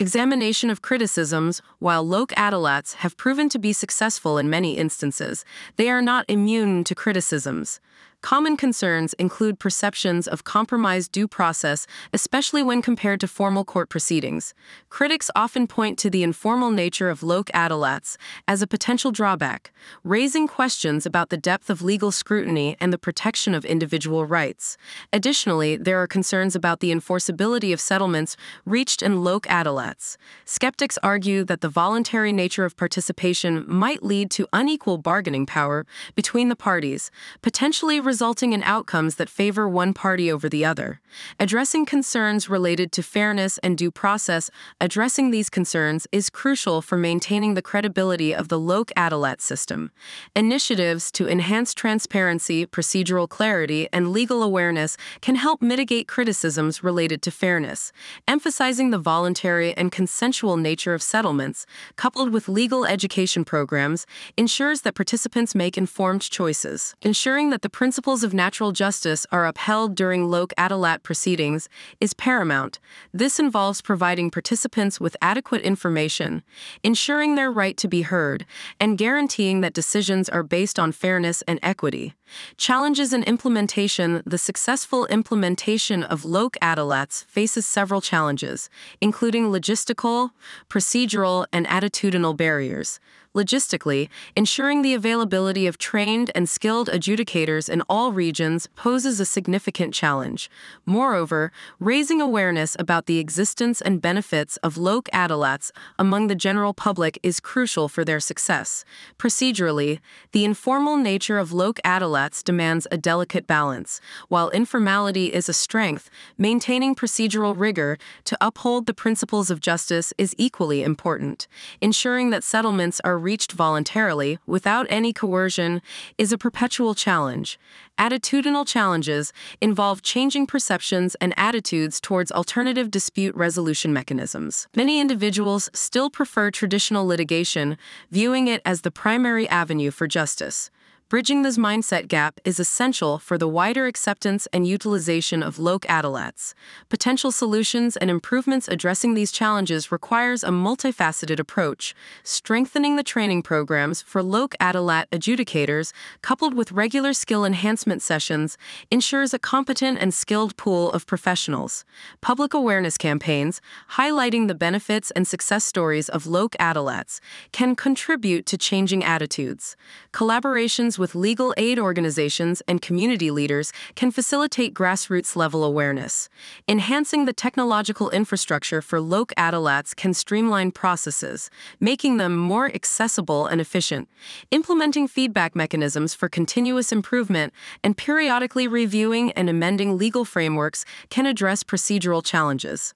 examination of criticisms, while Lok Adalats have proven to be successful in many instances, they are not immune to criticisms. Common concerns include perceptions of compromised due process, especially when compared to formal court proceedings. Critics often point to the informal nature of Lok Adalats as a potential drawback, raising questions about the depth of legal scrutiny and the protection of individual rights. Additionally, there are concerns about the enforceability of settlements reached in Lok Adalats. Skeptics argue that the voluntary nature of participation might lead to unequal bargaining power between the parties, potentially resulting in outcomes that favor one party over the other. Addressing concerns related to fairness and due process, addressing these concerns is crucial for maintaining the credibility of the Lok Adalat system. Initiatives to enhance transparency, procedural clarity, and legal awareness can help mitigate criticisms related to fairness, emphasizing the voluntary and consensual nature of settlements, coupled with legal education programs, ensures that participants make informed choices, ensuring that the principles principles of natural justice are upheld during Lok Adalat proceedings is paramount. This involves providing participants with adequate information, ensuring their right to be heard, and guaranteeing that decisions are based on fairness and equity. Challenges in implementation The successful implementation of Lok Adalats faces several challenges, including logistical, procedural, and attitudinal barriers. Logistically, ensuring the availability of trained and skilled adjudicators in all regions poses a significant challenge. Moreover, raising awareness about the existence and benefits of Lok Adalats among the general public is crucial for their success. Procedurally, the informal nature of Lok demands a delicate balance. While informality is a strength, maintaining procedural rigor to uphold the principles of justice is equally important. Ensuring that settlements are reached voluntarily, without any coercion, is a perpetual challenge. Attitudinal challenges involve changing perceptions and attitudes towards alternative dispute resolution mechanisms. Many individuals still prefer traditional litigation, viewing it as the primary avenue for justice. Bridging this mindset gap is essential for the wider acceptance and utilization of Lok Adalats. Potential solutions and improvements addressing these challenges requires a multifaceted approach. Strengthening the training programs for Lok Adalat adjudicators, coupled with regular skill enhancement sessions, ensures a competent and skilled pool of professionals. Public awareness campaigns, highlighting the benefits and success stories of Lok Adalats, can contribute to changing attitudes. Collaborations with legal aid organizations and community leaders can facilitate grassroots level awareness. Enhancing the technological infrastructure for Lok Adalats can streamline processes, making them more accessible and efficient. Implementing feedback mechanisms for continuous improvement and periodically reviewing and amending legal frameworks can address procedural challenges.